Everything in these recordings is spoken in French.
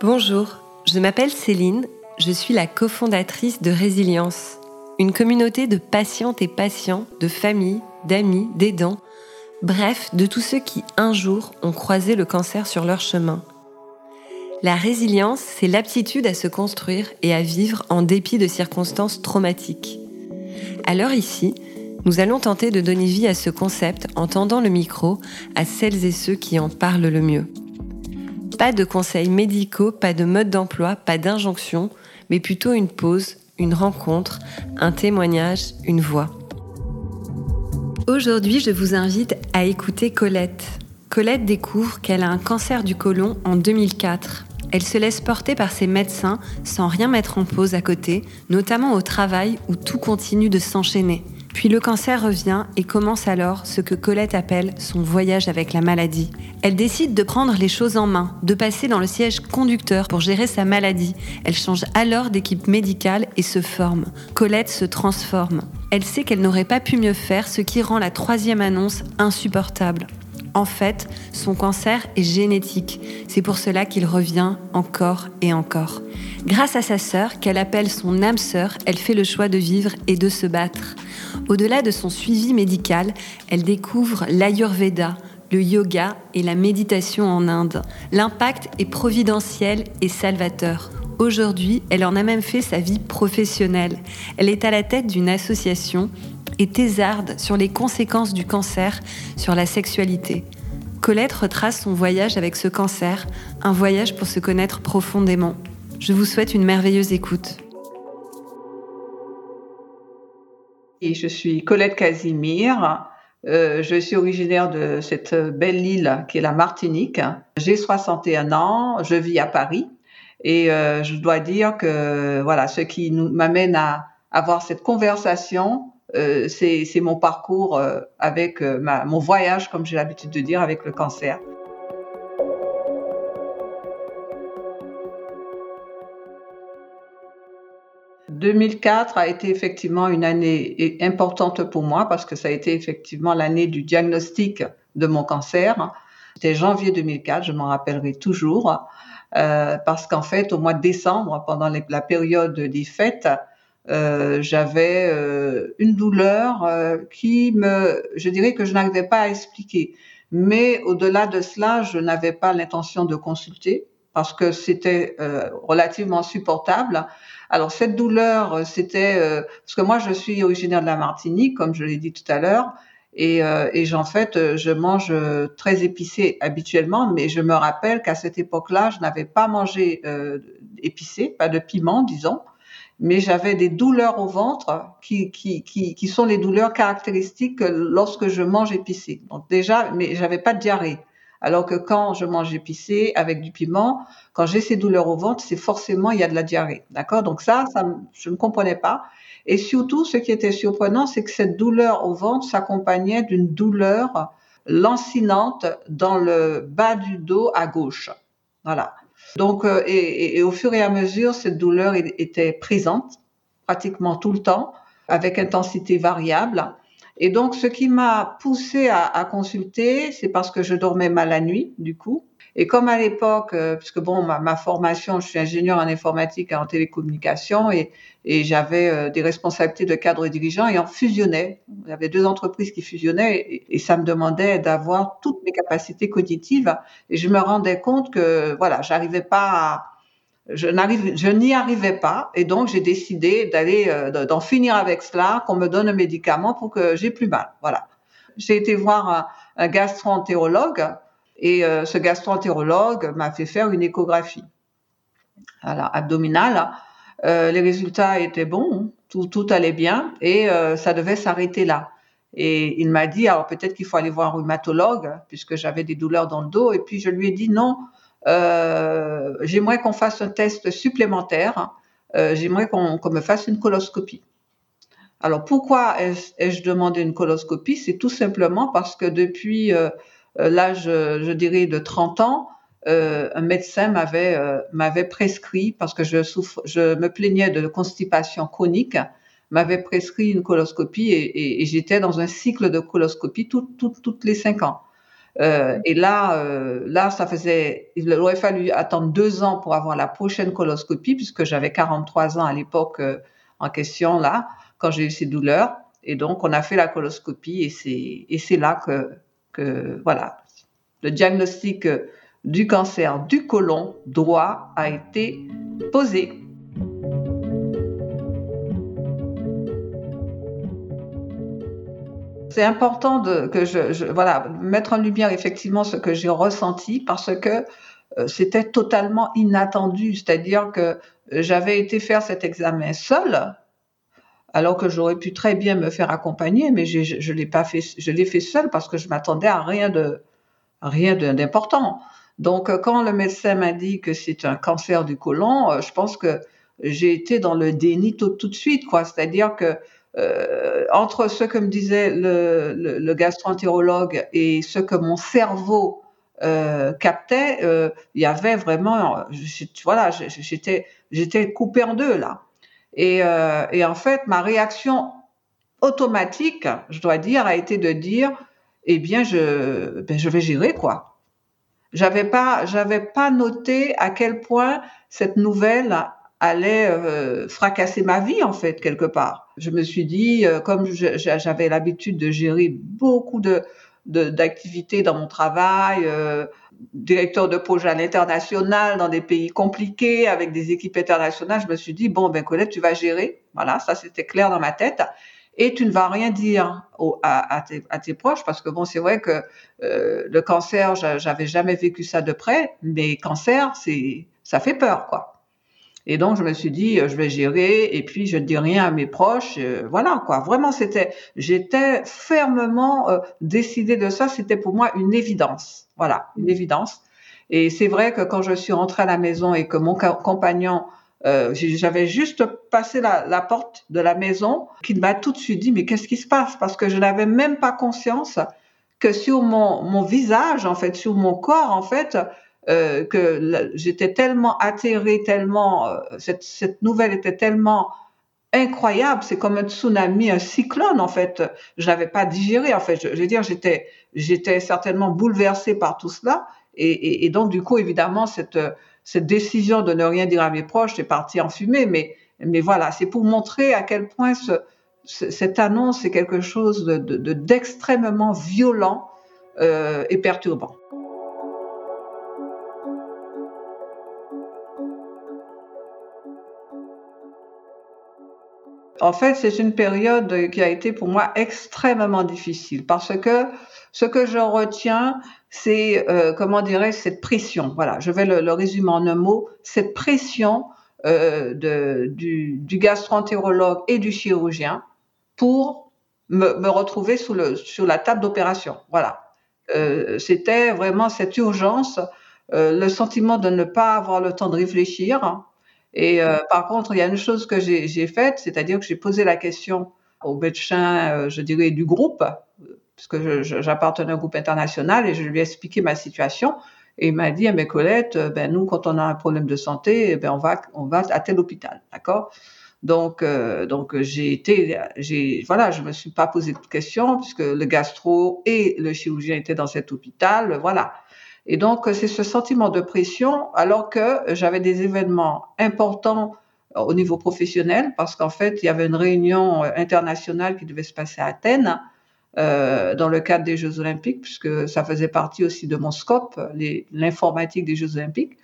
Bonjour, je m'appelle Céline, je suis la cofondatrice de Résilience, une communauté de patientes et patients, de familles, d'amis, d'aidants, bref, de tous ceux qui un jour ont croisé le cancer sur leur chemin. La résilience, c'est l'aptitude à se construire et à vivre en dépit de circonstances traumatiques. Alors ici, nous allons tenter de donner vie à ce concept en tendant le micro à celles et ceux qui en parlent le mieux. Pas de conseils médicaux, pas de mode d'emploi, pas d'injonction, mais plutôt une pause, une rencontre, un témoignage, une voix. Aujourd'hui, je vous invite à écouter Colette. Colette découvre qu'elle a un cancer du côlon en 2004. Elle se laisse porter par ses médecins sans rien mettre en pause à côté, notamment au travail où tout continue de s'enchaîner. Puis le cancer revient et commence alors ce que Colette appelle son voyage avec la maladie. Elle décide de prendre les choses en main, de passer dans le siège conducteur pour gérer sa maladie. Elle change alors d'équipe médicale et se forme. Colette se transforme. Elle sait qu'elle n'aurait pas pu mieux faire, ce qui rend la troisième annonce insupportable. En fait, son cancer est génétique. C'est pour cela qu'il revient encore et encore. Grâce à sa sœur, qu'elle appelle son âme sœur, elle fait le choix de vivre et de se battre. Au-delà de son suivi médical, elle découvre l'Ayurveda, le yoga et la méditation en Inde. L'impact est providentiel et salvateur. Aujourd'hui, elle en a même fait sa vie professionnelle. Elle est à la tête d'une association et thésarde sur les conséquences du cancer sur la sexualité. Colette retrace son voyage avec ce cancer, un voyage pour se connaître profondément. Je vous souhaite une merveilleuse écoute. Je suis Colette Casimir. Euh, je suis originaire de cette belle île qui est la Martinique. J'ai 61 ans, je vis à Paris et euh, je dois dire que voilà, ce qui m'amène à avoir cette conversation, euh, c'est mon parcours euh, avec euh, mon voyage, comme j'ai l'habitude de dire, avec le cancer. 2004 a été effectivement une année importante pour moi parce que ça a été effectivement l'année du diagnostic de mon cancer. C'était janvier 2004, je m'en rappellerai toujours, parce qu'en fait, au mois de décembre, pendant la période des fêtes, euh, j'avais euh, une douleur euh, qui me, je dirais que je n'arrivais pas à expliquer. Mais au-delà de cela, je n'avais pas l'intention de consulter parce que c'était relativement supportable. Alors cette douleur, c'était parce que moi je suis originaire de la Martinique, comme je l'ai dit tout à l'heure, et, et en fait je mange très épicé habituellement, mais je me rappelle qu'à cette époque-là, je n'avais pas mangé épicé, pas de piment, disons mais j'avais des douleurs au ventre qui, qui, qui, qui, sont les douleurs caractéristiques lorsque je mange épicé. Donc déjà, mais j'avais pas de diarrhée. Alors que quand je mange épicé avec du piment, quand j'ai ces douleurs au ventre, c'est forcément il y a de la diarrhée. D'accord? Donc ça, ça, je ne comprenais pas. Et surtout, ce qui était surprenant, c'est que cette douleur au ventre s'accompagnait d'une douleur lancinante dans le bas du dos à gauche. Voilà. Donc, euh, et, au fur et à mesure, cette douleur était présente pratiquement tout le temps, avec intensité variable. Et donc, ce qui m'a poussé à, à consulter, c'est parce que je dormais mal la nuit, du coup. Et comme à l'époque, euh, puisque bon, ma, ma, formation, je suis ingénieur en informatique et en télécommunication, et, et j'avais euh, des responsabilités de cadre dirigeant, et on fusionnait. Il y avait deux entreprises qui fusionnaient, et, ça me demandait d'avoir toutes mes capacités cognitives. Et je me rendais compte que, voilà, j'arrivais pas à, je n'arrive, je n'y arrivais pas, et donc j'ai décidé d'aller, euh, d'en finir avec cela, qu'on me donne un médicament pour que j'ai plus mal. Voilà. J'ai été voir un, un gastro-entérologue et euh, ce gastro-entérologue m'a fait faire une échographie voilà, abdominale. Euh, les résultats étaient bons, tout, tout allait bien et euh, ça devait s'arrêter là. Et il m'a dit, alors peut-être qu'il faut aller voir un rhumatologue puisque j'avais des douleurs dans le dos. Et puis je lui ai dit non, euh, j'aimerais qu'on fasse un test supplémentaire. Euh, j'aimerais qu'on me fasse une coloscopie. Alors pourquoi ai-je demandé une coloscopie? C'est tout simplement parce que depuis l'âge, je dirais, de 30 ans, euh, un médecin m'avait euh, m'avait prescrit parce que je souffre, je me plaignais de constipation chronique, m'avait prescrit une coloscopie et, et, et j'étais dans un cycle de coloscopie tout, tout, toutes les cinq ans. Euh, et là, euh, là, ça faisait, il aurait fallu attendre deux ans pour avoir la prochaine coloscopie, puisque j'avais 43 ans à l'époque euh, en question là, quand j'ai eu ces douleurs. Et donc, on a fait la coloscopie, et c'est et c'est là que que voilà, le diagnostic du cancer du côlon droit a été posé. c'est important de, que je, voilà, mettre en lumière effectivement ce que j'ai ressenti parce que euh, c'était totalement inattendu. C'est-à-dire que euh, j'avais été faire cet examen seul, alors que j'aurais pu très bien me faire accompagner, mais je, l'ai pas fait, je l'ai fait seul parce que je m'attendais à rien de, rien d'important. Donc, euh, quand le médecin m'a dit que c'est un cancer du côlon, je pense que j'ai été dans le déni tout, de suite, quoi. C'est-à-dire que euh, entre ce que me disait le, le, le gastroentérologue et ce que mon cerveau euh, captait, euh, il y avait vraiment, voilà, j'étais, j'étais coupé en deux là. Et, euh, et, en fait, ma réaction automatique, je dois dire, a été de dire, eh bien, je, ben, vais gérer quoi. J'avais pas, j'avais pas noté à quel point cette nouvelle allait euh, fracasser ma vie en fait quelque part. Je me suis dit, euh, comme j'avais l'habitude de gérer beaucoup de d'activités dans mon travail, euh, directeur de projet à l'international dans des pays compliqués avec des équipes internationales, je me suis dit bon ben Colette, tu vas gérer. Voilà, ça c'était clair dans ma tête. Et tu ne vas rien dire à, à, tes, à, tes, proches parce que bon, c'est vrai que le cancer, j'avais jamais vécu ça de près, mais cancer, c'est ça fait peur quoi. Et donc, je me suis dit, euh, je vais gérer et puis je ne dis rien à mes proches. Euh, voilà, quoi. Vraiment, c'était, j'étais fermement euh, décidée de ça. C'était pour moi une évidence. Voilà, une évidence. Et c'est vrai que quand je suis rentrée à la maison et que mon compagnon, euh, j'avais juste passé la, la, porte de la maison, qu'il m'a tout de suite dit, mais qu'est-ce qui se passe? Parce que je n'avais même pas conscience que sur mon, mon visage, en fait, sur mon corps, en fait, euh, que j'étais tellement atterrée, tellement euh, cette, cette, nouvelle était tellement incroyable, c'est comme un tsunami, un cyclone en fait. Je n'avais pas digéré en fait. Je, je veux dire, j'étais j'étais certainement bouleversée par tout cela et, et, et, donc du coup évidemment cette cette décision de ne rien dire à mes proches est partie en fumée. Mais mais voilà, c'est pour montrer à quel point ce, cette annonce est quelque chose d'extrêmement de, de, violent euh, et perturbant. En fait, c'est une période qui a été pour moi extrêmement difficile parce que ce que je retiens, c'est, euh, comment dirais cette pression. Voilà, je vais le, résumer en un mot. Cette pression euh, du, du gastroentérologue et du chirurgien pour me, retrouver sur la table d'opération. Voilà. Euh, c'était vraiment cette urgence, le sentiment de ne pas avoir le temps de réfléchir, et euh, par contre, il y a une chose que j'ai faite, c'est-à-dire que j'ai posé la question au médecin, euh, je dirais, du groupe, puisque j'appartenais à un groupe international, et je lui ai expliqué ma situation. Et il m'a dit, mais Colette, euh, ben nous, quand on a un problème de santé, ben on va, on va à tel hôpital, d'accord? Donc, euh, donc j'ai été, voilà, je me suis pas posé de questions puisque le gastro et le chirurgien étaient dans cet hôpital, voilà. Et donc, c'est ce sentiment de pression, alors que j'avais des événements importants au niveau professionnel, parce qu'en fait, il y avait une réunion internationale qui devait se passer à Athènes, euh, dans le cadre des Jeux Olympiques, puisque ça faisait partie aussi de mon scope, l'informatique des Jeux Olympiques.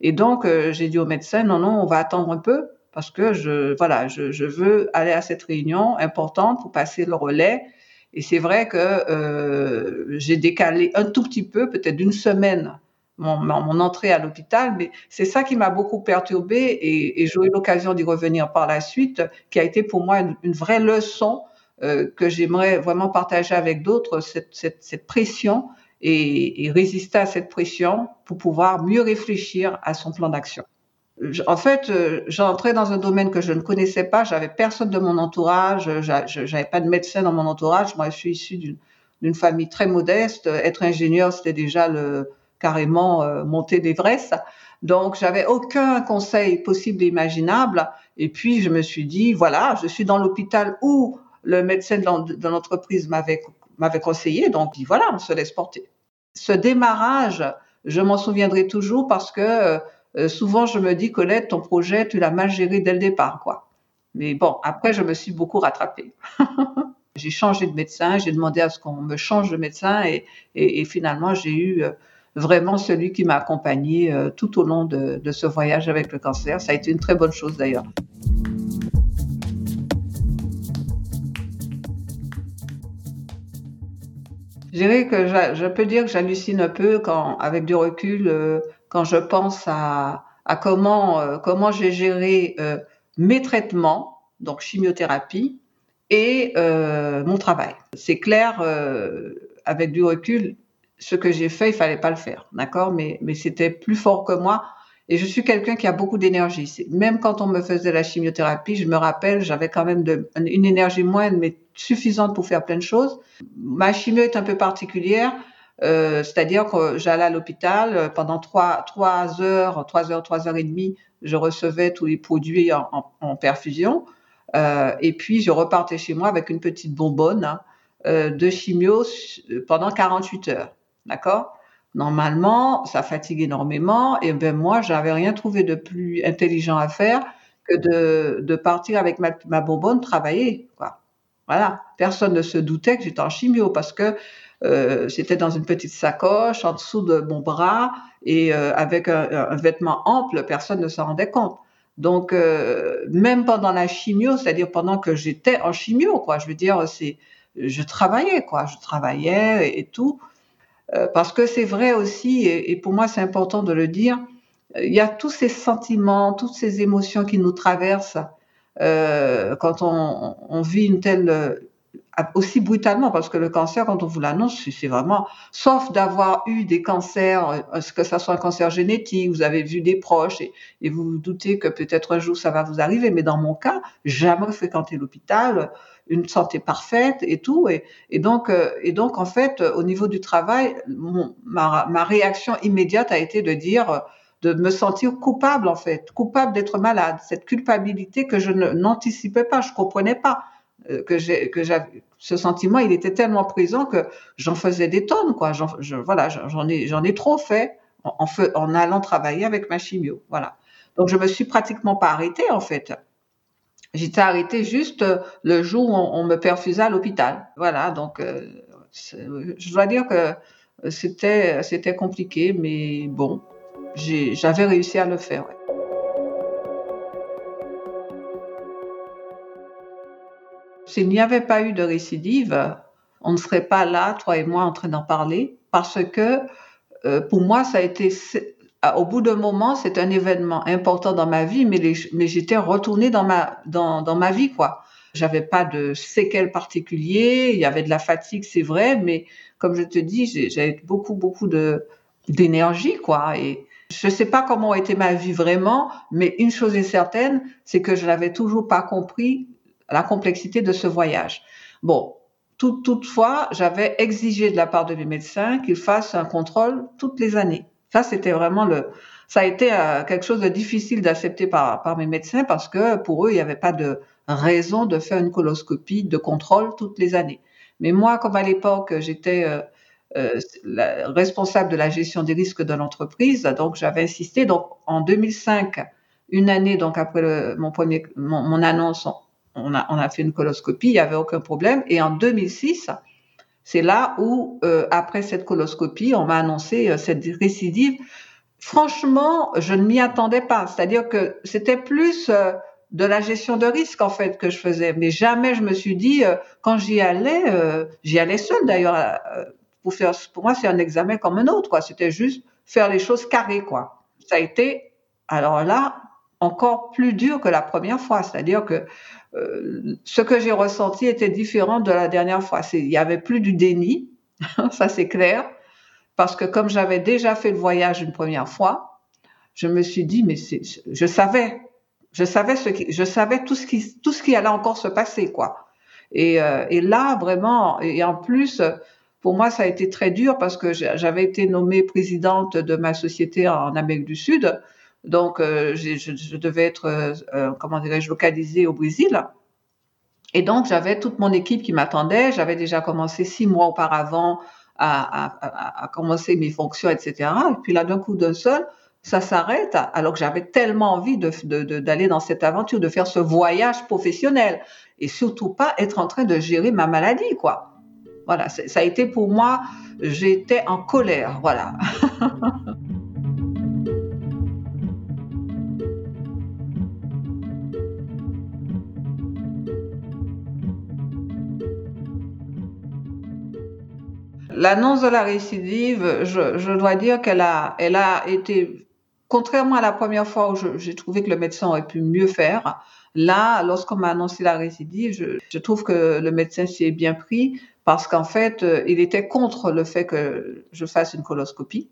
Et donc, euh, j'ai dit au médecin, non, non, on va attendre un peu, parce que je, voilà, je veux aller à cette réunion importante pour passer le relais et c'est vrai que euh, j'ai décalé un tout petit peu, peut-être d'une semaine, mon, mon, entrée à l'hôpital, mais c'est ça qui m'a beaucoup perturbée et, et j'aurai l'occasion d'y revenir par la suite, qui a été pour moi une, vraie leçon euh, que j'aimerais vraiment partager avec d'autres, cette pression et, et résister à cette pression pour pouvoir mieux réfléchir à son plan d'action en fait, euh, j'entrais dans un domaine que je ne connaissais pas. J'avais personne de mon entourage. J'avais pas de médecin dans mon entourage. Moi, je suis issue d'une famille très modeste. Être ingénieur, c'était déjà le carrément euh, monter d'Everest. Donc, j'avais aucun conseil possible et imaginable. Et puis, je me suis dit, voilà, je suis dans l'hôpital où le médecin de l'entreprise m'avait m'avait conseillé. Donc, voilà, on se laisse porter. ce démarrage, je m'en souviendrai toujours parce que euh, souvent je me dis, Colette, ton projet, tu l'as mal géré dès le départ, quoi. Mais bon, après, je me suis beaucoup rattrapée. j'ai changé de médecin, j'ai demandé à ce qu'on me change de médecin et, finalement, j'ai eu euh, vraiment celui qui m'a accompagné euh, tout au long de, ce voyage avec le cancer. Ça a été une très bonne chose d'ailleurs. Je dirais que je, peux dire que j'hallucine un peu quand, avec du recul, quand je pense à, comment, euh, comment j'ai géré euh, mes traitements, donc chimiothérapie, et mon travail. C'est clair, avec du recul, ce que j'ai fait, il fallait pas le faire, d'accord? Mais, c'était plus fort que moi. Et je suis quelqu'un qui a beaucoup d'énergie. Même quand on me faisait la chimiothérapie, je me rappelle, j'avais quand même une énergie moindre, mais suffisante pour faire plein de choses. Ma chimio est un peu particulière, euh, c'est-à-dire que j'allais à l'hôpital euh, pendant trois, heures, trois heures, trois heures et demie, je recevais tous les produits en, perfusion. Euh, et puis, je repartais chez moi avec une petite bonbonne hein, de chimio pendant 48 heures. D'accord? Normalement, ça fatigue énormément et ben moi, j'avais rien trouvé de plus intelligent à faire que de, partir avec ma, bonbonne travailler. Voilà. Personne ne se doutait que j'étais en chimio parce que euh, c'était dans une petite sacoche en dessous de mon bras et euh, avec un, vêtement ample, personne ne s'en rendait compte. Donc euh, même pendant la chimio, c'est-à-dire pendant que j'étais en chimio, quoi, je veux dire, c'est, je travaillais, quoi, je travaillais et, tout. Euh, parce que c'est vrai aussi, et, pour moi c'est important de le dire, il y a tous ces sentiments, toutes ces émotions qui nous traversent quand on, on, vit une telle aussi brutalement parce que le cancer quand on vous l'annonce c'est vraiment sauf d'avoir eu des cancers euh, que ça soit un cancer génétique vous avez vu des proches et, vous vous doutez que peut-être un jour ça va vous arriver mais dans mon cas jamais fréquenté l'hôpital une santé parfaite et tout. Et, donc, euh, et donc, en fait, au niveau du travail, ma, ma, réaction immédiate a été de dire, de me sentir coupable, en fait, coupable d'être malade. Cette culpabilité que je n'anticipais pas, je comprenais pas que j'ai, que j'avais, ce sentiment, il était tellement présent que j'en faisais des tonnes, quoi. J'en, je, voilà, j'en ai, j'en ai trop fait en, en, allant travailler avec ma chimio, voilà. Donc, je me suis pratiquement pas arrêtée, en fait. J'étais arrêtée juste euh, le jour où on, me perfusait à l'hôpital. Voilà, donc euh, je dois dire que c'était c'était compliqué, mais bon, j'avais réussi à le faire. Ouais. S'il n'y avait pas eu de récidive, on ne serait pas là, toi et moi, en train d'en parler, parce que euh, pour moi, ça a été au bout d'un moment, c'est un événement important dans ma vie, mais, j'étais retournée dans ma, dans, dans ma vie, quoi. J'avais pas de séquelles particuliers, il y avait de la fatigue, c'est vrai, mais comme je te dis, j'avais beaucoup, beaucoup d'énergie, quoi. Et je sais pas comment a été ma vie vraiment, mais une chose est certaine, c'est que je n'avais toujours pas compris la complexité de ce voyage. Bon, tout, toutefois, j'avais exigé de la part de mes médecins qu'ils fassent un contrôle toutes les années. Ça, c'était vraiment le, ça a été euh, quelque chose de difficile d'accepter par, mes médecins parce que pour eux, il n'y avait pas de raison de faire une coloscopie de contrôle toutes les années. Mais moi, comme à l'époque, j'étais euh, euh responsable de la gestion des risques de l'entreprise, donc j'avais insisté. Donc en 2005, une année donc après mon, mon annonce, on a, fait une coloscopie, il n'y avait aucun problème. Et en 2006, c'est là où, euh, après cette coloscopie, on m'a annoncé euh, cette récidive. Franchement, je ne m'y attendais pas. C'est-à-dire que c'était plus euh, de la gestion de risque en fait que je faisais, mais jamais je me suis dit quand j'y allais, j'y allais seule d'ailleurs. pour faire, pour moi, c'est un examen comme un autre, quoi. C'était juste faire les choses carrées, quoi. Ça a été, alors là, encore plus dur que la première fois. C'est-à-dire que euh, ce que j'ai ressenti était différent de la dernière fois. Il y avait plus du déni, ça c'est clair, parce que comme j'avais déjà fait le voyage une première fois, je me suis dit, mais je savais, je savais ce je savais tout ce qui, tout ce qui allait encore se passer, quoi. Euh, et là, vraiment, et en plus, pour moi, ça a été très dur parce que j'avais été nommée présidente de ma société en Amérique du Sud. Donc, euh, je, devais être, euh, euh, comment dirais-je, localisée au Brésil. Et donc, j'avais toute mon équipe qui m'attendait. J'avais déjà commencé six mois auparavant à, commencer mes fonctions, etc. Et puis là, d'un coup d'un seul, ça s'arrête, alors que j'avais tellement envie d'aller dans cette aventure, de faire ce voyage professionnel, et surtout pas être en train de gérer ma maladie, quoi. Voilà, ça a été pour moi, j'étais en colère, voilà. L'annonce de la récidive, je, dois dire qu'elle a, elle a été, contrairement à la première fois où j'ai trouvé que le médecin aurait pu mieux faire, là, lorsqu'on m'a annoncé la récidive, je, je trouve que le médecin s'y est bien pris parce qu'en fait, euh, il était contre le fait que je fasse une coloscopie.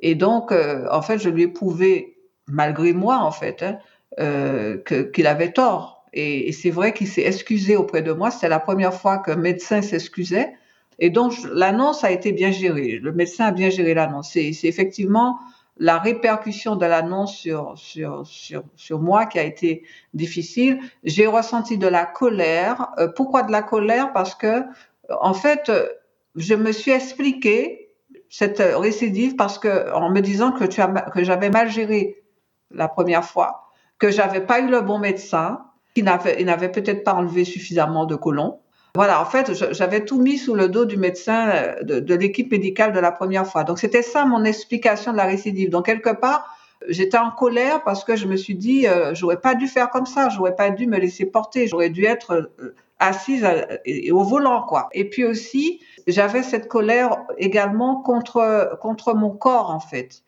Et donc, euh, en fait, je lui ai prouvé, malgré moi, en fait, hein, euh, qu'il avait tort. Et, et c'est vrai qu'il s'est excusé auprès de moi. C'était la première fois qu'un médecin s'excusait. Et donc, l'annonce a été bien gérée. Le médecin a bien géré l'annonce. C'est effectivement la répercussion de l'annonce sur, sur, sur, moi qui a été difficile. J'ai ressenti de la colère. Euh, pourquoi de la colère? Parce que, en fait, je me suis expliqué cette récidive parce que, en me disant que, tu que j'avais mal géré la première fois, que j'avais pas eu le bon médecin, qu'il n'avait peut-être pas enlevé suffisamment de colons voilà, en fait, j'avais tout mis sous le dos du médecin euh, de, l'équipe médicale de la première fois. Donc, c'était ça mon explication de la récidive. Donc, quelque part, j'étais en colère parce que je me suis dit, euh, j'aurais pas dû faire comme ça, j'aurais pas dû me laisser porter, j'aurais dû être euh, assise au volant, quoi. Et puis aussi, j'avais cette colère également contre contre mon corps, en fait.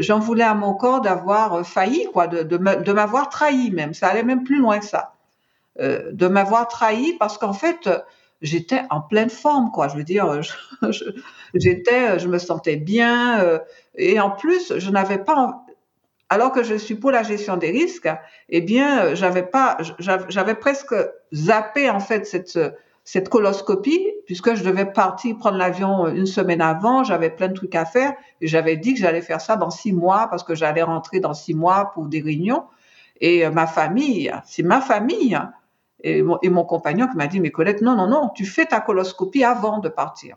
J'en voulais à mon corps d'avoir failli, quoi, de, de m'avoir trahi même. Ça allait même plus loin que ça. Euh, de m'avoir trahi parce qu'en fait, j'étais en pleine forme, quoi. Je veux dire, j'étais, je me sentais bien, euh, et en plus, je n'avais pas, alors que je suis pour la gestion des risques, eh bien, j'avais pas, j'avais presque zappé en fait cette cette coloscopie, puisque je devais partir prendre l'avion une semaine avant, j'avais plein de trucs à faire, et j'avais dit que j'allais faire ça dans six mois, parce que j'allais rentrer dans six mois pour des réunions. Et ma famille, c'est ma famille, et mon, compagnon qui m'a dit, mais Colette, non, non, non, tu fais ta coloscopie avant de partir.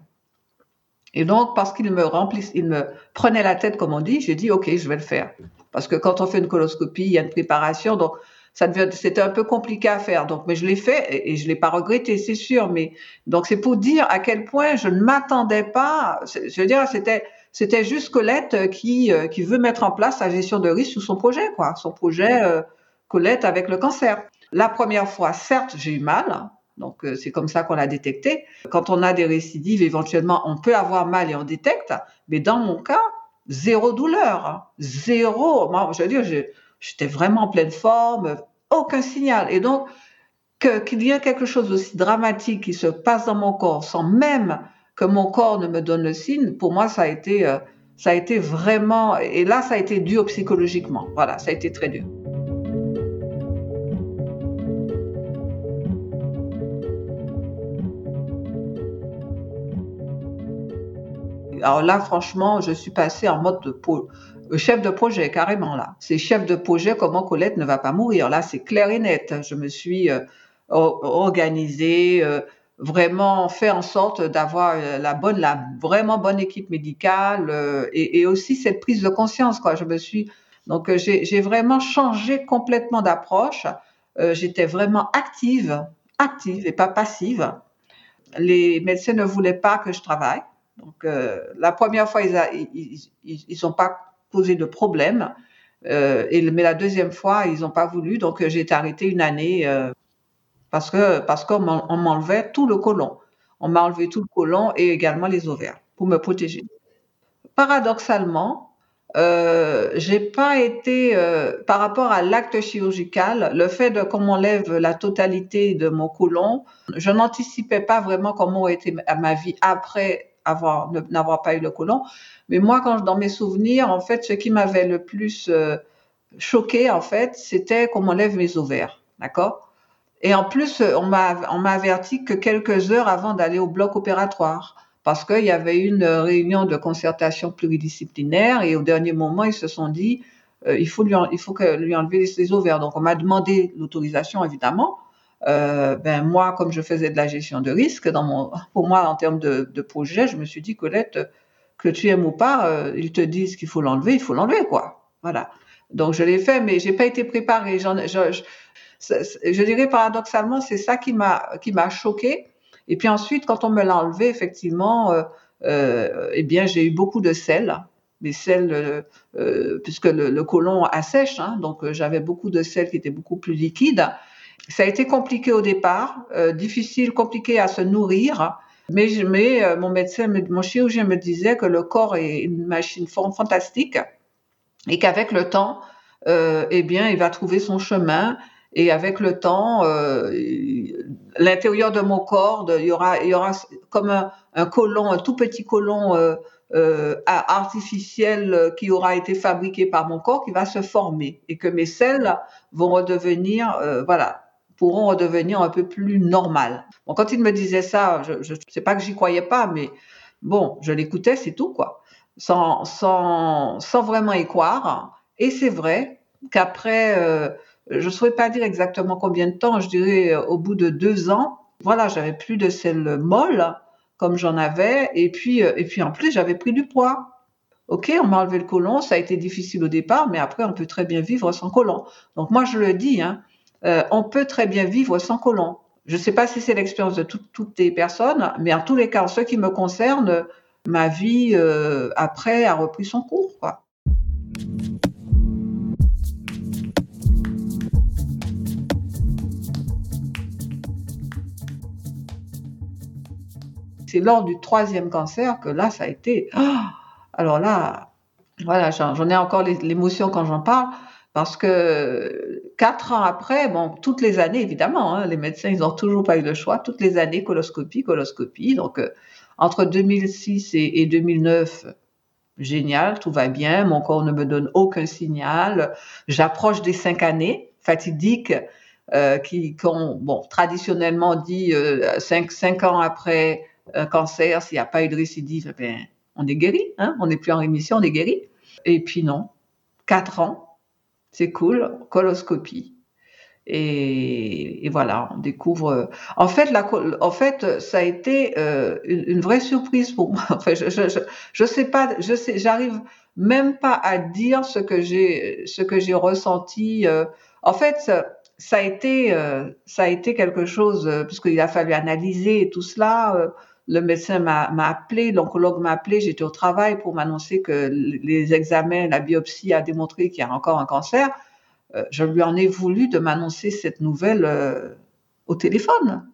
Et donc, parce qu'il me remplissait, il me prenait la tête, comme on dit, j'ai dit, OK, je vais le faire. Parce que quand on fait une coloscopie, il y a une préparation, donc ça c'était un peu compliqué à faire. Donc, mais je l'ai fait et, je je l'ai pas regretté, c'est sûr. Mais donc, c'est pour dire à quel point je ne m'attendais pas. Je veux dire, c'était, c'était juste Colette qui, euh, qui veut mettre en place sa gestion de risque sur son projet, quoi. Son projet euh, Colette avec le cancer. La première fois, certes, j'ai eu mal. Donc, euh, c'est comme ça qu'on l'a détecté. Quand on a des récidives, éventuellement, on peut avoir mal et on détecte. Mais dans mon cas, zéro douleur. Zéro. Moi, je veux dire, j'étais vraiment en pleine forme. Aucun signal. Et donc, qu'il y ait quelque chose aussi dramatique qui se passe dans mon corps sans même que mon corps ne me donne le signe, pour moi, ça a été, euh, ça a été vraiment, et là, ça a été dur psychologiquement. Voilà, ça a été très dur. Alors là, franchement, je suis passée en mode de euh, chef de projet, carrément là. C'est chef de projet, comment Colette ne va pas mourir. Là, c'est clair et net. Je me suis euh, organisée, euh, vraiment fait en sorte d'avoir la bonne, la vraiment bonne équipe médicale et, aussi cette prise de conscience. Je me suis, donc j'ai vraiment changé complètement d'approche. J'étais vraiment active, active et pas passive. Les médecins ne voulaient pas que je travaille. Donc, euh, la première fois, ils n'ont pas posé de problème. Euh, mais la deuxième fois, ils n'ont pas voulu. Donc, j'ai été arrêtée une année euh, parce que parce qu'on m'enlevait tout le côlon. On m'a enlevé tout le côlon et également les ovaires pour me protéger. Paradoxalement, euh, j'ai pas été euh, par rapport à l'acte chirurgical, le fait de qu'on m'enlève la totalité de mon côlon, je n'anticipais pas vraiment comment aurait été ma vie après avoir n'avoir pas eu le colon. Mais moi, quand dans mes souvenirs, en fait, ce qui m'avait le plus euh, choqué, en fait, c'était qu'on m'enlève mes ovaires, d'accord? Et en plus, on m'a on m'a averti que quelques heures avant d'aller au bloc opératoire, parce qu'il y avait une réunion de concertation pluridisciplinaire et au dernier moment, ils se sont dit euh, il faut lui il faut que lui enlever les ovaires. Donc on m'a demandé l'autorisation évidemment. Ben moi, comme je faisais de la gestion de risque, dans mon, pour moi, en termes de, projet, je me suis dit, Colette, que tu aimes ou pas, ils te disent qu'il faut l'enlever, il faut l'enlever, quoi. Voilà. Donc je l'ai fait, mais j'ai pas été préparée. je, dirais paradoxalement, c'est ça qui m'a qui m'a choqué. Et puis ensuite, quand on me l'a enlevé, effectivement, euh, euh, eh bien, j'ai eu beaucoup de sel, euh, euh puisque le, le côlon assèche, hein, donc euh, j'avais beaucoup de sel qui était beaucoup plus liquide. Ça a été compliqué au départ, euh, difficile, compliqué à se nourrir. Mais, mais mon médecin, mon chirurgien me disait que le corps est une machine fantastique et qu'avec le temps, eh bien, il va trouver son chemin et avec le temps, euh, l'intérieur de mon corps, il y aura, il y aura comme un, colon, un tout petit colon euh, euh, artificiel qui aura été fabriqué par mon corps qui va se former et que mes selles vont redevenir, euh, voilà, pourront redevenir un peu plus normales. Bon, quand il me disait ça, je ne sais pas que j'y croyais pas, mais bon, je l'écoutais, c'est tout quoi, sans, sans, sans vraiment y croire. Et c'est vrai qu'après euh, je ne saurais pas dire exactement combien de temps, je dirais euh, au bout de deux ans, voilà, j'avais plus de sel molle comme j'en avais, et puis, euh, et puis en plus, j'avais pris du poids. Ok, on m'a enlevé le côlon, ça a été difficile au départ, mais après, on peut très bien vivre sans côlon. Donc moi, je le dis, hein, euh, on peut très bien vivre sans côlon. Je ne sais pas si c'est l'expérience de toutes les personnes, mais en tous les cas, en ce qui me concerne, ma vie euh, après a repris son cours. C'est lors du troisième cancer que là, ça a été. Ah Alors là, voilà, j'en ai encore l'émotion quand j'en parle, parce que quatre ans après, bon, toutes les années, évidemment, hein, les médecins, ils n'ont toujours pas eu le choix, toutes les années, coloscopie, coloscopie. Donc, euh, entre 2006 et, et 2009, génial, tout va bien, mon corps ne me donne aucun signal. J'approche des cinq années fatidiques euh, qui, qu'on, bon, traditionnellement dit euh, cinq, cinq ans après un cancer, s'il n'y a pas eu de récidive, bien, on est guéri, hein? on n'est plus en rémission, on est guéri. Et puis non, quatre ans, c'est cool, coloscopie. Et, voilà, on découvre. En fait, la, en fait, ça a été euh, une, vraie surprise pour moi. Enfin, je, je, je, je sais pas, je sais, j'arrive même pas à dire ce que j'ai, ce que j'ai ressenti. Euh. En fait, ça, a été, euh, ça a été quelque chose, euh, puisqu'il a fallu analyser tout cela. Euh, le médecin m'a appelé, l'oncologue m'a appelé, j'étais au travail pour m'annoncer que les examens, la biopsie a démontré qu'il y a encore un cancer. Euh, je lui en ai voulu de m'annoncer cette nouvelle euh, au téléphone.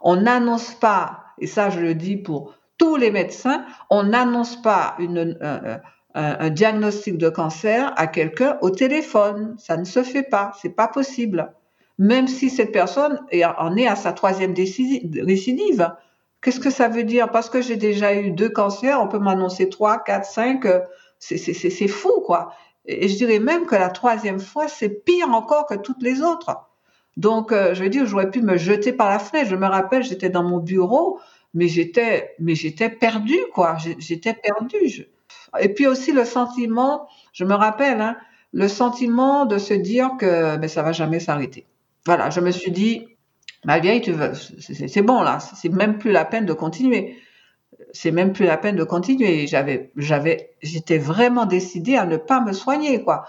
On n'annonce pas, et ça je le dis pour tous les médecins, on n'annonce pas un, un, un, diagnostic de cancer à quelqu'un au téléphone. Ça ne se fait pas, c'est pas possible. Même si cette personne en est à sa troisième récidive. Qu'est-ce que ça veut dire? Parce que j'ai déjà eu deux cancers, on peut m'annoncer trois, quatre, cinq. Euh, c'est fou, quoi. Et je dirais même que la troisième fois, c'est pire encore que toutes les autres. Donc, euh, je veux dire, j'aurais pu me jeter par la fenêtre. Je me rappelle, j'étais dans mon bureau, mais j'étais, mais j'étais perdue, quoi. J'étais perdue. Et puis aussi le sentiment, je me rappelle, hein, le sentiment de se dire que mais ça va jamais s'arrêter. Voilà, je me suis dit, ma vieille, tu veux, c'est bon là, c'est même plus la peine de continuer. C'est même plus la peine de continuer. J'avais, j'avais, j'étais vraiment décidée à ne pas me soigner, quoi.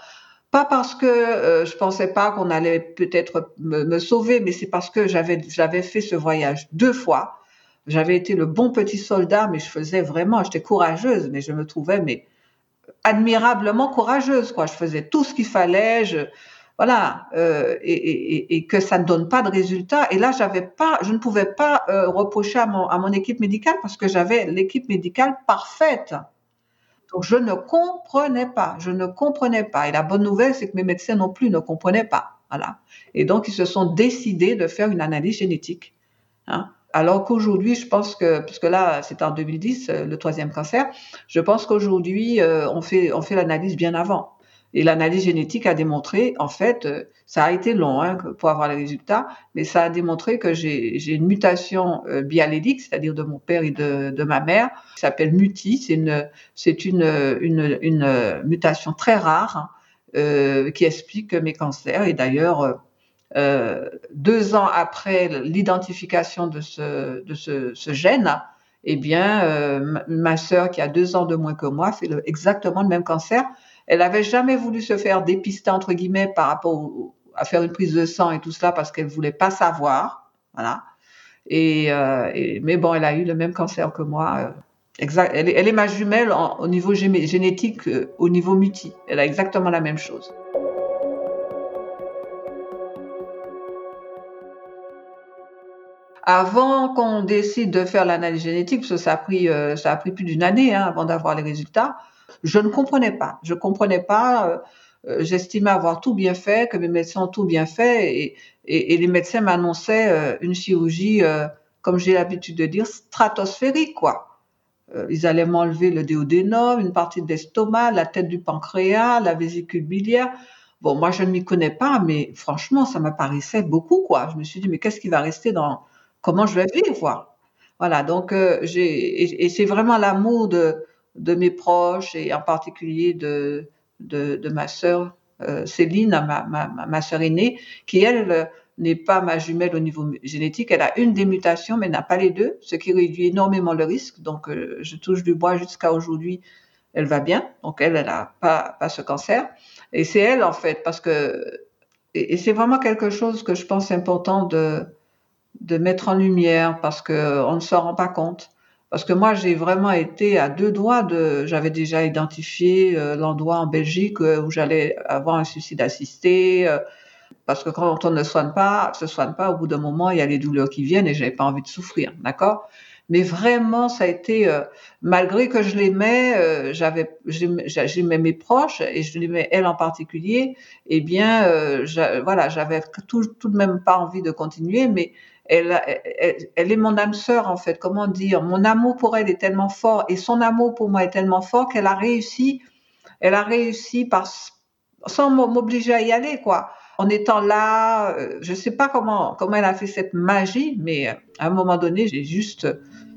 Pas parce que euh, je pensais pas qu'on allait peut-être me, me, sauver, mais c'est parce que j'avais, j'avais fait ce voyage deux fois. J'avais été le bon petit soldat, mais je faisais vraiment, j'étais courageuse, mais je me trouvais mais admirablement courageuse, quoi. Je faisais tout ce qu'il fallait. Je, voilà, euh, et, et, et, que ça ne donne pas de résultat. Et là, j'avais pas, je ne pouvais pas euh, reprocher à mon, à mon équipe médicale parce que j'avais l'équipe médicale parfaite. Donc, je ne comprenais pas, je ne comprenais pas. Et la bonne nouvelle, c'est que mes médecins non plus ne comprenaient pas. Voilà. Et donc, ils se sont décidés de faire une analyse génétique. Hein. Alors qu'aujourd'hui, je pense que, puisque là, c'est en 2010, euh, le troisième cancer, je pense qu'aujourd'hui, euh, on fait, on fait l'analyse bien avant. Et l'analyse génétique a démontré, en fait, euh, ça a été long hein, pour avoir les résultats, mais ça a démontré que j'ai une mutation euh, biallélique, c'est-à-dire de mon père et de, ma mère, qui s'appelle MUTI. C'est une, une, mutation très rare euh, qui explique mes cancers. Et d'ailleurs, deux ans après l'identification de ce, gène, eh bien, euh, ma sœur, qui a deux ans de moins que moi, fait exactement le même cancer. Elle n'avait jamais voulu se faire dépister, entre guillemets, par rapport à faire une prise de sang et tout cela, parce qu'elle voulait pas savoir. Voilà. Et, euh, mais bon, elle a eu le même cancer que moi. Euh, exact. Elle, est ma jumelle au niveau génétique, au niveau muti. Elle a exactement la même chose. Avant qu'on décide de faire l'analyse génétique, parce que ça a pris, euh, ça a pris plus d'une année hein, avant d'avoir les résultats, je ne comprenais pas. Je comprenais pas. Euh, euh, j'estimais avoir tout bien fait, que mes médecins ont tout bien fait, et, et, et les médecins m'annonçaient une chirurgie, comme j'ai l'habitude de dire, stratosphérique, quoi. ils allaient m'enlever le déodénum, une partie de l'estomac, la tête du pancréas, la vésicule biliaire. Bon, moi, je ne m'y connais pas, mais franchement, ça m'apparaissait beaucoup, quoi. Je me suis dit, mais qu'est-ce qui va rester dans, comment je vais vivre. Voilà, donc euh, j'ai et, c'est vraiment l'amour de de mes proches et en particulier de de, ma sœur euh, Céline, ma, ma, ma sœur aînée, qui elle n'est pas ma jumelle au niveau génétique. Elle a une des mutations, mais n'a pas les deux, ce qui réduit énormément le risque. Donc, euh, je touche du bois jusqu'à aujourd'hui. Elle va bien. Donc, elle, elle n'a pas, pas ce cancer. Et c'est elle, en fait, parce que, et, c'est vraiment quelque chose que je pense important de, de mettre en lumière parce que on ne s'en rend pas compte. Parce que moi, j'ai vraiment été à deux doigts de, j'avais déjà identifié euh, l'endroit en Belgique euh, où j'allais avoir un suicide assisté. Euh, parce que quand on ne soigne pas, se soigne pas, au bout d'un moment, il y a les douleurs qui viennent et j'avais pas envie de souffrir, d'accord? Mais vraiment, ça a été, malgré que je l'aimais, j'avais, j'aimais mes proches et je l'aimais elle en particulier. Eh bien, voilà, j'avais tout, tout de même pas envie de continuer, mais elle, est mon âme sœur en fait. Comment dire? Mon amour pour elle est tellement fort et son amour pour moi est tellement fort qu'elle a réussi. Elle a réussi par sans m'obliger à y aller quoi. En étant là, euh, je sais pas comment comment elle a fait cette magie, mais à un moment donné, j'ai juste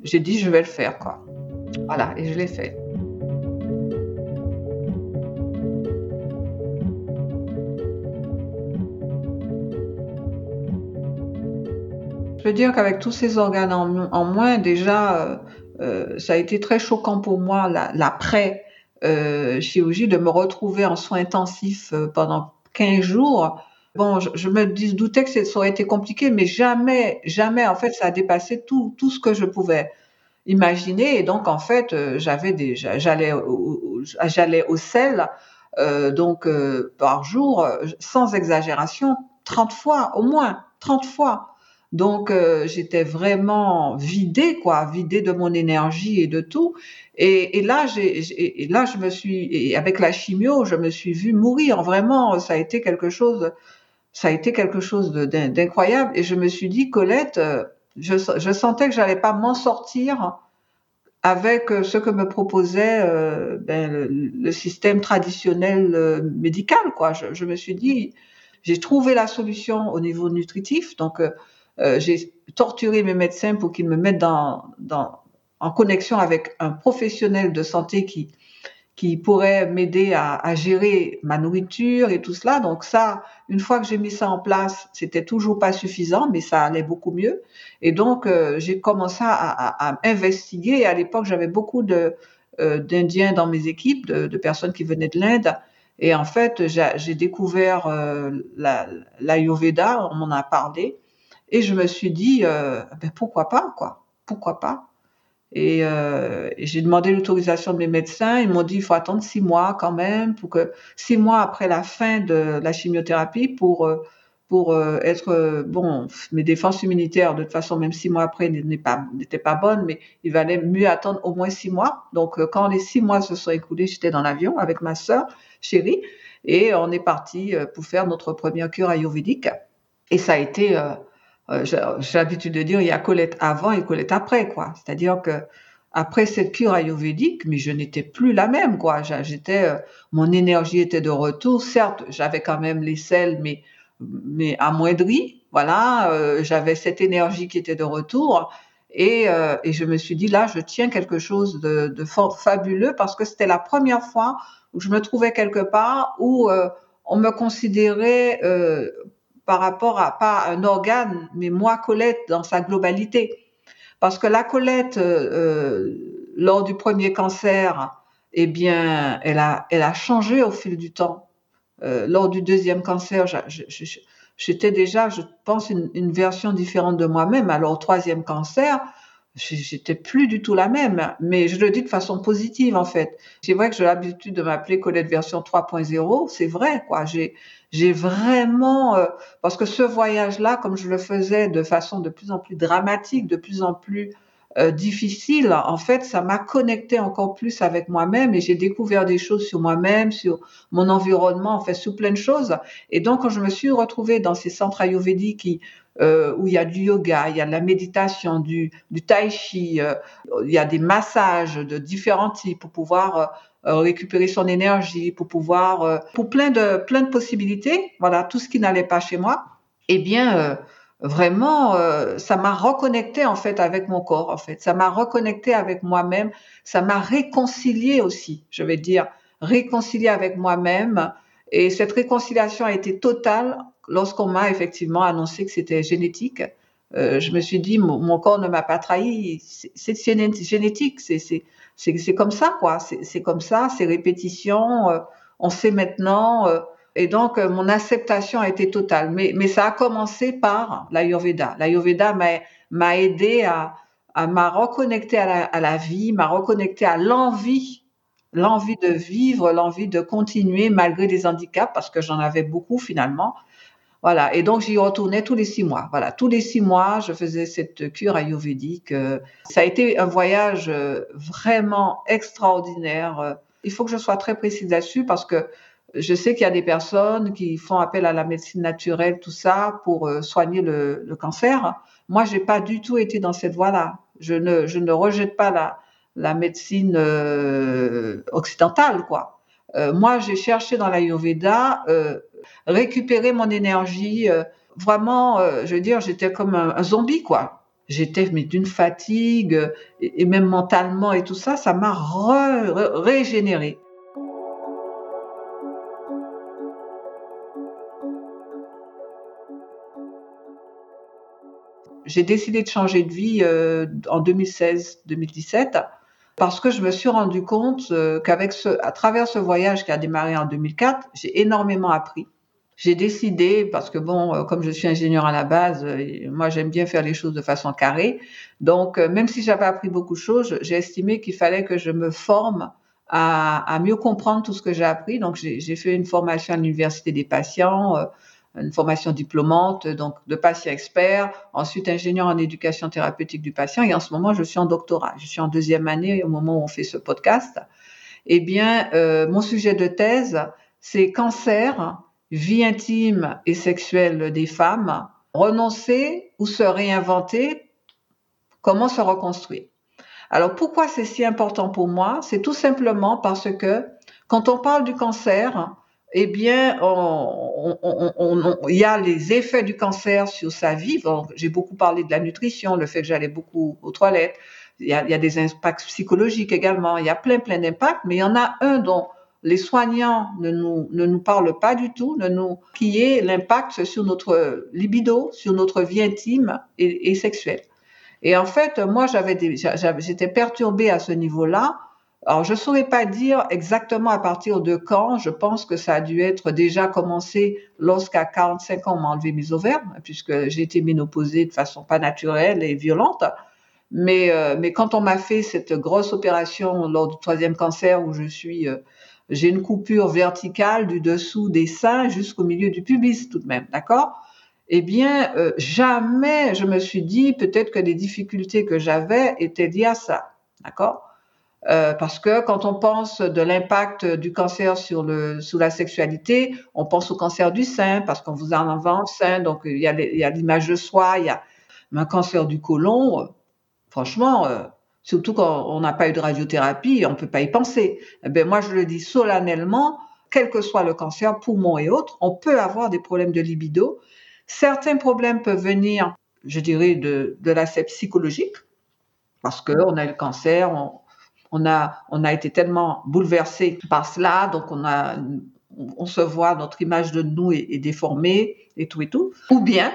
j'ai dit je vais le faire quoi. Voilà et je l'ai fait. Je veux dire qu'avec tous ces organes en, moins, déjà, euh, euh, ça a été très choquant pour moi l'après euh, chirurgie de me retrouver en soins intensifs pendant 15 jours. Bon, je, me doutais que ça aurait été compliqué, mais jamais, jamais, en fait, ça a dépassé tout, tout ce que je pouvais imaginer. Et donc, en fait, j'avais déjà, j'allais, j'allais au sel, donc par jour, sans exagération, 30 fois, au moins 30 fois. Donc euh, j'étais vraiment vidée, quoi, vidée de mon énergie et de tout. Et, et là, j'ai, là, je me suis, et avec la chimio, je me suis vue mourir. Vraiment, ça a été quelque chose, ça a été quelque chose d'incroyable. Et je me suis dit, Colette, euh, je, je sentais que j'allais pas m'en sortir avec euh, ce que me proposait euh, ben, le, le, système traditionnel médical, quoi. Je, je, me suis dit, j'ai trouvé la solution au niveau nutritif, donc euh, j'ai torturé mes médecins pour qu'ils me mettent dans, dans, en connexion avec un professionnel de santé qui, qui pourrait m'aider à, à, gérer ma nourriture et tout cela. Donc ça, une fois que j'ai mis ça en place, c'était toujours pas suffisant, mais ça allait beaucoup mieux. Et donc euh, j'ai commencé à, à, à, investiguer. À l'époque, j'avais beaucoup de euh, d'Indiens dans mes équipes, de, de, personnes qui venaient de l'Inde. Et en fait, j'ai découvert euh, l'Ayurveda, la, on m'en a parlé. Et je me suis dit, euh, ben pourquoi pas, quoi Pourquoi pas Et, euh, j'ai demandé l'autorisation de mes médecins. Ils m'ont dit, il faut attendre six mois quand même, pour que six mois après la fin de la chimiothérapie, pour euh, pour être bon, mes défenses immunitaires de toute façon même six mois après n'étaient pas pas bonnes, mais il valait mieux attendre au moins six mois. Donc quand les six mois se sont écoulés, j'étais dans l'avion avec ma sœur chérie et on est parti pour faire notre première cure ayurvédique. Et ça a été j'ai l'habitude de dire, il y a Colette avant et Colette après, quoi. C'est-à-dire que après cette cure ayurvédique, mais je n'étais plus la même, quoi. J'étais, euh, mon énergie était de retour. Certes, j'avais quand même les sels, mais mais amoindri. Voilà, euh, j'avais cette énergie qui était de retour. Et, euh, et, je me suis dit, là, je tiens quelque chose de, de fabuleux parce que c'était la première fois où je me trouvais quelque part où on me considérait par rapport à pas un organe, mais moi, Colette, dans sa globalité. Parce que la Colette, euh, euh, lors du premier cancer, eh bien, elle a, elle a changé au fil du temps. Euh, lors du deuxième cancer, j'étais déjà, je pense, une, une version différente de moi-même. Alors, au troisième cancer, j'étais plus du tout la même, mais je le dis de façon positive en fait. C'est vrai que j'ai l'habitude de m'appeler Colette version 3.0, c'est vrai quoi. J'ai vraiment euh, parce que ce voyage-là, comme je le faisais de façon de plus en plus dramatique, de plus en plus euh, difficile, en fait, ça m'a connecté encore plus avec moi-même et j'ai découvert des choses sur moi-même, sur mon environnement, en fait, sur plein de choses. Et donc, quand je me suis retrouvée dans ces centres ayurvédiques qui euh, où il y a du yoga, il y a de la méditation, du, tai chi, euh, il y a des massages de différents types pour pouvoir euh, récupérer son énergie, pour pouvoir, pour plein de plein de possibilités. Voilà, tout ce qui n'allait pas chez moi. Eh bien, vraiment, ça m'a reconnecté en fait avec mon corps. En fait, ça m'a reconnecté avec moi-même. Ça m'a réconcilié aussi. Je vais dire réconcilié avec moi-même. Et cette réconciliation a été totale lorsqu'on m'a effectivement annoncé que c'était génétique, euh, je me suis dit, mon, corps ne m'a pas trahi, c'est génétique, c'est comme ça. C'est comme ça, c'est répétition, euh, on sait maintenant. Euh, et donc, mon acceptation a été totale. Mais, ça a commencé par l'Ayurveda. L'Ayurveda m'a aidé à, à m'a reconnecté à la, à la vie, m'a reconnecté à l'envie l'envie de vivre, l'envie de continuer malgré des handicaps, parce que j'en avais beaucoup finalement, voilà. Et donc, j'y retournais tous les six mois. Voilà. Tous les six mois, je faisais cette cure ayurvédique. Euh, ça a été un voyage euh, vraiment extraordinaire. Euh, il faut que je sois très précise là-dessus parce que je sais qu'il y a des personnes qui font appel à la médecine naturelle, tout ça, pour soigner le, cancer. Moi, j'ai pas du tout été dans cette voie-là. Je ne, je ne rejette pas la, la médecine occidentale, quoi. moi, j'ai cherché dans l'Ayurveda récupérer mon énergie. Euh, vraiment, euh, je veux dire, j'étais comme un, zombie, quoi. J'étais mais d'une fatigue euh, et, même mentalement et tout ça, ça m'a régénéré. J'ai décidé de changer de vie en 2016-2017 parce que je me suis rendu compte qu'avec ce, à travers ce voyage qui a démarré en 2004, j'ai énormément appris j'ai décidé, parce que bon, euh, comme je suis ingénieur à la base, euh, moi j'aime bien faire les choses de façon carrée. Donc, euh, même si j'avais appris beaucoup de choses, j'ai estimé qu'il fallait que je me forme à, à, mieux comprendre tout ce que j'ai appris. Donc, j'ai fait une formation à l'université des patients, une formation diplômante, donc de patient expert, ensuite ingénieur en éducation thérapeutique du patient, et en ce moment je suis en doctorat. Je suis en deuxième année au moment où on fait ce podcast. Eh bien, mon sujet de thèse, c'est cancer vie intime et sexuelle des femmes, renoncer ou se réinventer, comment se reconstruire. Alors pourquoi c'est si important pour moi? C'est tout simplement parce que quand on parle du cancer, eh bien, il y a les effets du cancer sur sa vie. J'ai beaucoup parlé de la nutrition, le fait que j'allais beaucoup aux toilettes. Il y, a, des impacts psychologiques également. Il y a plein, plein d'impacts, mais il y en a un dont les soignants ne nous, ne nous parlent pas du tout, ne nous, qui est l'impact sur notre libido, sur notre vie intime et, sexuelle. Et en fait, moi, j'avais, j'étais perturbée à ce niveau-là. Alors, je saurais pas dire exactement à partir de quand. Je pense que ça a dû être déjà commencé lorsqu'à 45 ans, on m'a enlevé mes ovaires, puisque j'ai été ménopausée de façon pas naturelle et violente. Mais, euh, mais quand on m'a fait cette grosse opération lors du troisième cancer où je suis euh, j'ai une coupure verticale du dessous des seins jusqu'au milieu du pubis tout de même, d'accord? Eh bien, euh, jamais je me suis dit peut-être que les difficultés que j'avais étaient liées à ça, d'accord? Euh, parce que quand on pense de l'impact du cancer sur le sur la sexualité, on pense au cancer du sein parce qu'on vous en un sein, donc il y a l'image de soi, il y a un cancer du côlon. franchement, euh, Surtout quand on n'a pas eu de radiothérapie, on ne peut pas y penser. Eh ben moi, je le dis solennellement, quel que soit le cancer, poumon et autres, on peut avoir des problèmes de libido. Certains problèmes peuvent venir, je dirais, de, de l'aspect psychologique, parce qu'on a le cancer, on, on a été tellement bouleversé par cela, donc on a on se voit, notre image de nous est, déformée et tout et tout. Ou bien,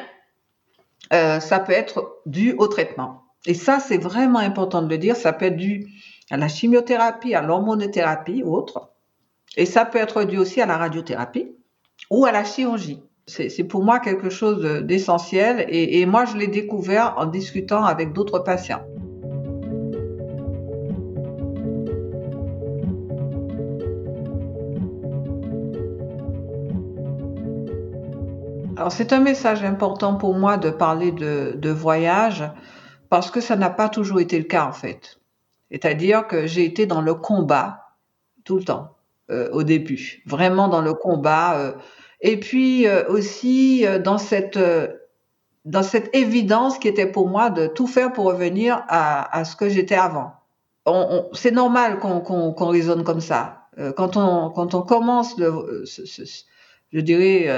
euh, ça peut être dû au traitement. Et ça, c'est vraiment important de le dire, ça peut être dû à la chimiothérapie, à l'hormonothérapie ou autre. Et ça peut être dû aussi à la radiothérapie ou à la chirurgie. C'est pour moi quelque chose d'essentiel et moi, je l'ai découvert en discutant avec d'autres patients. Alors c'est un message important pour moi de parler de, voyage parce que ça n'a pas toujours été le cas en fait. C'est-à-dire que j'ai été dans le combat tout le temps euh, au début, vraiment dans le combat. Euh, et puis euh, aussi dans cette dans cette évidence qui était pour moi de tout faire pour revenir à, ce que j'étais avant. c'est normal qu'on raisonne comme ça. quand on quand on commence je dirais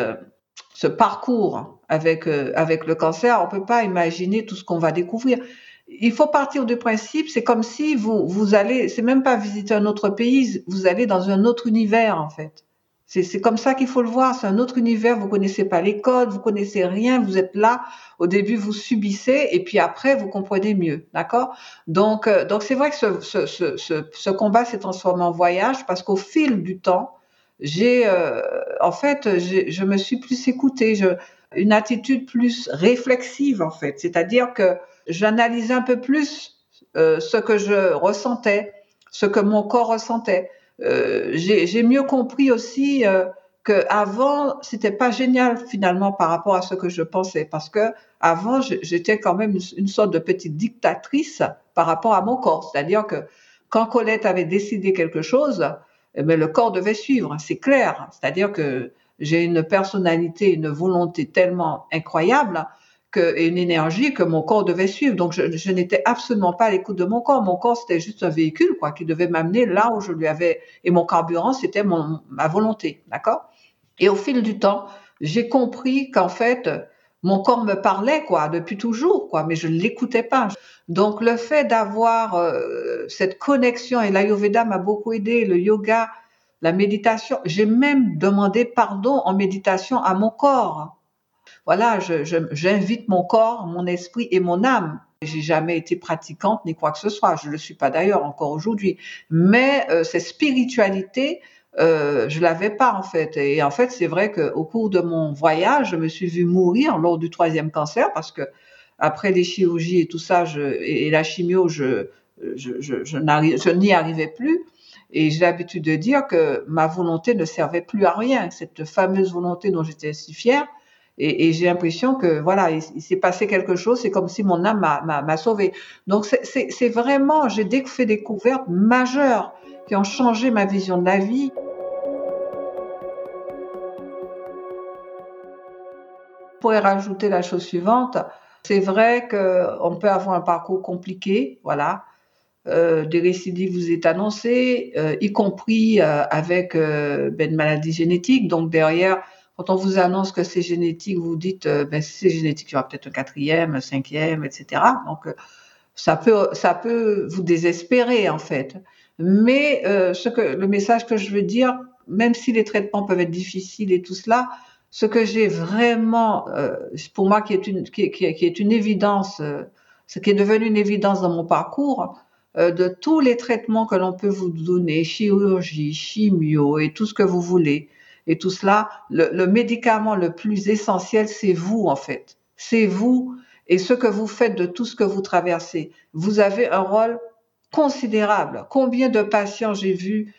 ce parcours avec, euh, avec le cancer, on peut pas imaginer tout ce qu'on va découvrir. Il faut partir du principe, c'est comme si vous, vous allez, c'est même pas visiter un autre pays, vous allez dans un autre univers, en fait. C'est comme ça qu'il faut le voir. C'est un autre univers. Vous connaissez pas les codes, vous connaissez rien. Vous êtes là. Au début, vous subissez, et puis après, vous comprenez mieux. D'accord? Donc, euh, donc c'est vrai que ce, ce, ce, ce combat s'est transformé en voyage parce qu'au fil du temps, j'ai, euh, en fait, je me suis plus écoutée, je, une attitude plus réflexive en fait, c'est-à-dire que j'analysais un peu plus euh, ce que je ressentais, ce que mon corps ressentait. Euh, j'ai mieux compris aussi euh, que avant c'était pas génial finalement par rapport à ce que je pensais, parce que avant j'étais quand même une, une, sorte de petite dictatrice par rapport à mon corps, c'est-à-dire que quand Colette avait décidé quelque chose, mais eh le corps devait suivre, c'est clair. C'est-à-dire que j'ai une personnalité, une volonté tellement incroyable que, et une énergie que mon corps devait suivre. Donc, je, n'étais absolument pas à l'écoute de mon corps. Mon corps, c'était juste un véhicule, quoi, qui devait m'amener là où je lui avais, et mon carburant, c'était mon, ma volonté, d'accord? Et au fil du temps, j'ai compris qu'en fait, mon corps me parlait quoi depuis toujours quoi, mais je ne l'écoutais pas. Donc le fait d'avoir euh, cette connexion et l'ayurveda m'a beaucoup aidé, le yoga, la méditation. J'ai même demandé pardon en méditation à mon corps. Voilà, j'invite mon corps, mon esprit et mon âme. J'ai jamais été pratiquante ni quoi que ce soit. Je le suis pas d'ailleurs encore aujourd'hui. Mais euh, cette spiritualité, euh, je l'avais pas en fait. Et en fait, c'est vrai qu'au cours de mon voyage, je me suis vue mourir lors du troisième cancer parce que après les chirurgies et tout ça, je, et, la chimio, je, je, je, je n'y arrivais plus. Et j'ai l'habitude de dire que ma volonté ne servait plus à rien, cette fameuse volonté dont j'étais si fière. Et, et j'ai l'impression que voilà, il, s'est passé quelque chose. C'est comme si mon âme m'a sauvée. Donc c'est vraiment, j'ai fait des découvertes majeures qui ont changé ma vision de la vie. Pourrais rajouter la chose suivante. C'est vrai qu'on peut avoir un parcours compliqué, voilà. Euh, des récidives vous est annoncé, euh, y compris euh, avec ben, une maladie génétique. Donc derrière, quand on vous annonce que c'est génétique, vous dites, ben, si c'est génétique, il y aura peut-être un quatrième, un cinquième, etc. Donc ça peut, ça peut vous désespérer en fait. Mais ce que le message que je veux dire, même si les traitements peuvent être difficiles et tout cela, ce que j'ai vraiment, euh, pour moi, qui est une, qui, qui, est une évidence, euh, ce qui est devenu une évidence dans mon parcours, euh, de tous les traitements que l'on peut vous donner, chirurgie, chimio et tout ce que vous voulez, et tout cela, le, le médicament le plus essentiel, c'est vous en fait. C'est vous et ce que vous faites de tout ce que vous traversez. Vous avez un rôle considérable. Combien de patients j'ai vus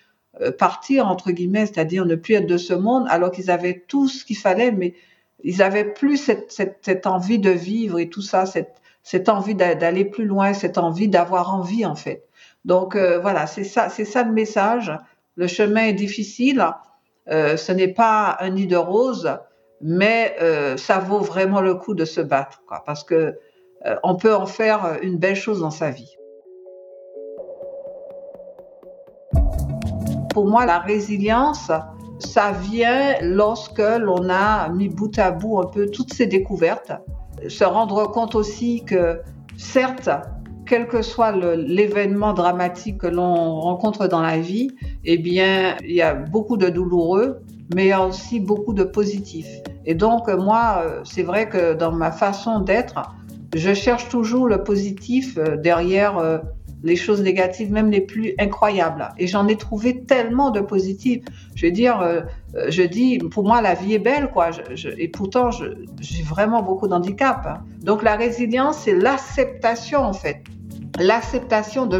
partir, entre guillemets, c'est-à-dire ne plus être de ce monde, alors qu'ils avaient tout ce qu'il fallait, mais ils avaient plus cette, cette, cette, envie de vivre et tout ça, cette, cette envie d'aller plus loin, cette envie d'avoir envie, en fait. Donc euh, voilà, c'est ça, c'est ça le message. Le chemin est difficile. Euh, ce n'est pas un nid de roses, mais euh, ça vaut vraiment le coup de se battre, quoi, parce que euh, on peut en faire une belle chose dans sa vie. Pour moi, la résilience, ça vient lorsque l'on a mis bout à bout un peu toutes ces découvertes. Se rendre compte aussi que, certes, quel que soit l'événement dramatique que l'on rencontre dans la vie, eh bien, il y a beaucoup de douloureux, mais il y a aussi beaucoup de positif. Et donc, moi, c'est vrai que dans ma façon d'être, je cherche toujours le positif euh, derrière euh, les choses négatives, même les plus incroyables. Et j'en ai trouvé tellement de positifs. Je veux dire, je dis, pour moi, la vie est belle, quoi. et pourtant, j'ai vraiment beaucoup d'handicap. Donc, la résilience, c'est l'acceptation, en fait. L'acceptation de,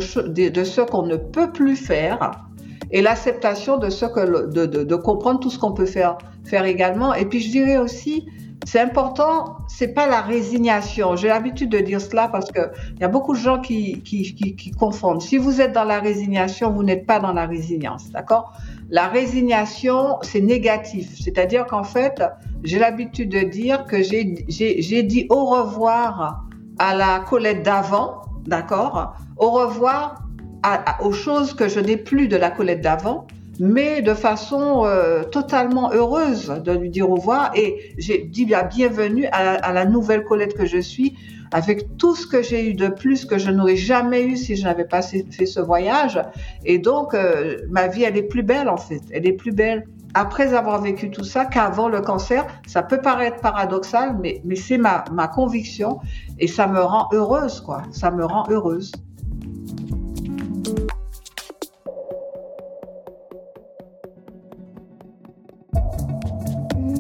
de, ce qu'on ne peut plus faire et l'acceptation de, de, de, comprendre tout ce qu'on peut faire faire également. Et puis je dirais aussi, c'est important, c'est pas la résignation. J'ai l'habitude de dire cela parce que il y a beaucoup de gens qui, confondent. Si vous êtes dans la résignation, vous n'êtes pas dans la résilience, d'accord? La résignation, c'est négatif, c'est-à-dire qu'en fait, j'ai l'habitude de dire que j'ai dit au revoir à la Colette d'avant, d'accord? Au revoir aux choses que je n'ai plus de la Colette d'avant, mais de façon euh, totalement heureuse de lui dire au revoir. Et j'ai dit la bienvenue à, la nouvelle Colette que je suis, avec tout ce que j'ai eu de plus que je n'aurais jamais eu si je n'avais pas fait ce voyage. Et donc, euh, ma vie, elle est plus belle en fait. Elle est plus belle après avoir vécu tout ça qu'avant le cancer. Ça peut paraître paradoxal, mais, mais c'est ma, ma conviction et ça me rend heureuse, quoi. Ça me rend heureuse.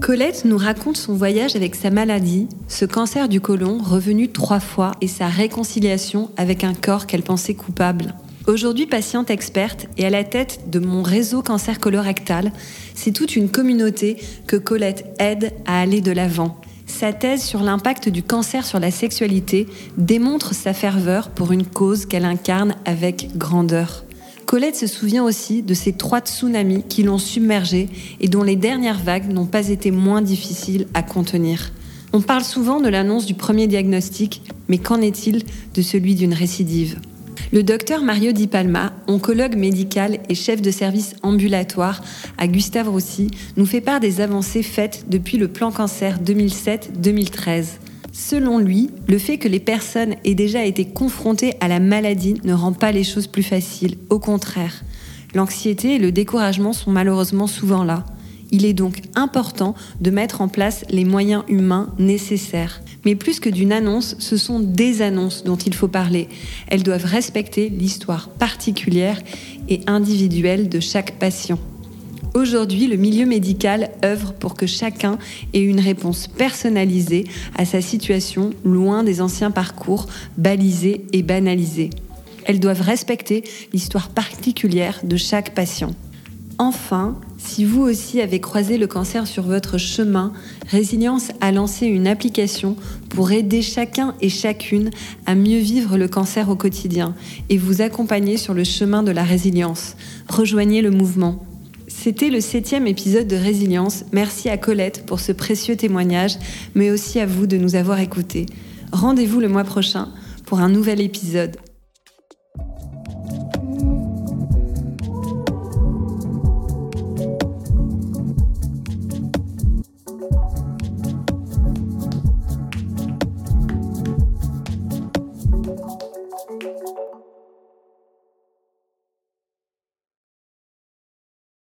Colette nous raconte son voyage avec sa maladie, ce cancer du côlon revenu trois fois et sa réconciliation avec un corps qu'elle pensait coupable. Aujourd'hui patiente experte et à la tête de mon réseau cancer colorectal, c'est toute une communauté que Colette aide à aller de l'avant. Sa thèse sur l'impact du cancer sur la sexualité démontre sa ferveur pour une cause qu'elle incarne avec grandeur. Colette se souvient aussi de ces trois tsunamis qui l'ont submergée et dont les dernières vagues n'ont pas été moins difficiles à contenir. On parle souvent de l'annonce du premier diagnostic, mais qu'en est-il de celui d'une récidive? Le docteur Mario Di Palma, oncologue médical et chef de service ambulatoire à Gustave Roussy, nous fait part des avancées faites depuis le plan cancer 2007-2013. Selon lui, le fait que les personnes aient déjà été confrontées à la maladie ne rend pas les choses plus faciles, au contraire. L'anxiété et le découragement sont malheureusement souvent là. Il est donc important de mettre en place les moyens humains nécessaires. Mais plus que d'une annonce, ce sont des annonces dont il faut parler. Elles doivent respecter l'histoire particulière et individuelle de chaque patient. Aujourd'hui, le milieu médical œuvre pour que chacun ait une réponse personnalisée à sa situation, loin des anciens parcours balisés et banalisés. Elles doivent respecter l'histoire particulière de chaque patient. Enfin, si vous aussi avez croisé le cancer sur votre chemin, Résilience a lancé une application pour aider chacun et chacune à mieux vivre le cancer au quotidien et vous accompagner sur le chemin de la résilience. Rejoignez le mouvement. C'était le septième épisode de Résilience. Merci à Colette pour ce précieux témoignage, mais aussi à vous de nous avoir écoutés. Rendez-vous le mois prochain pour un nouvel épisode.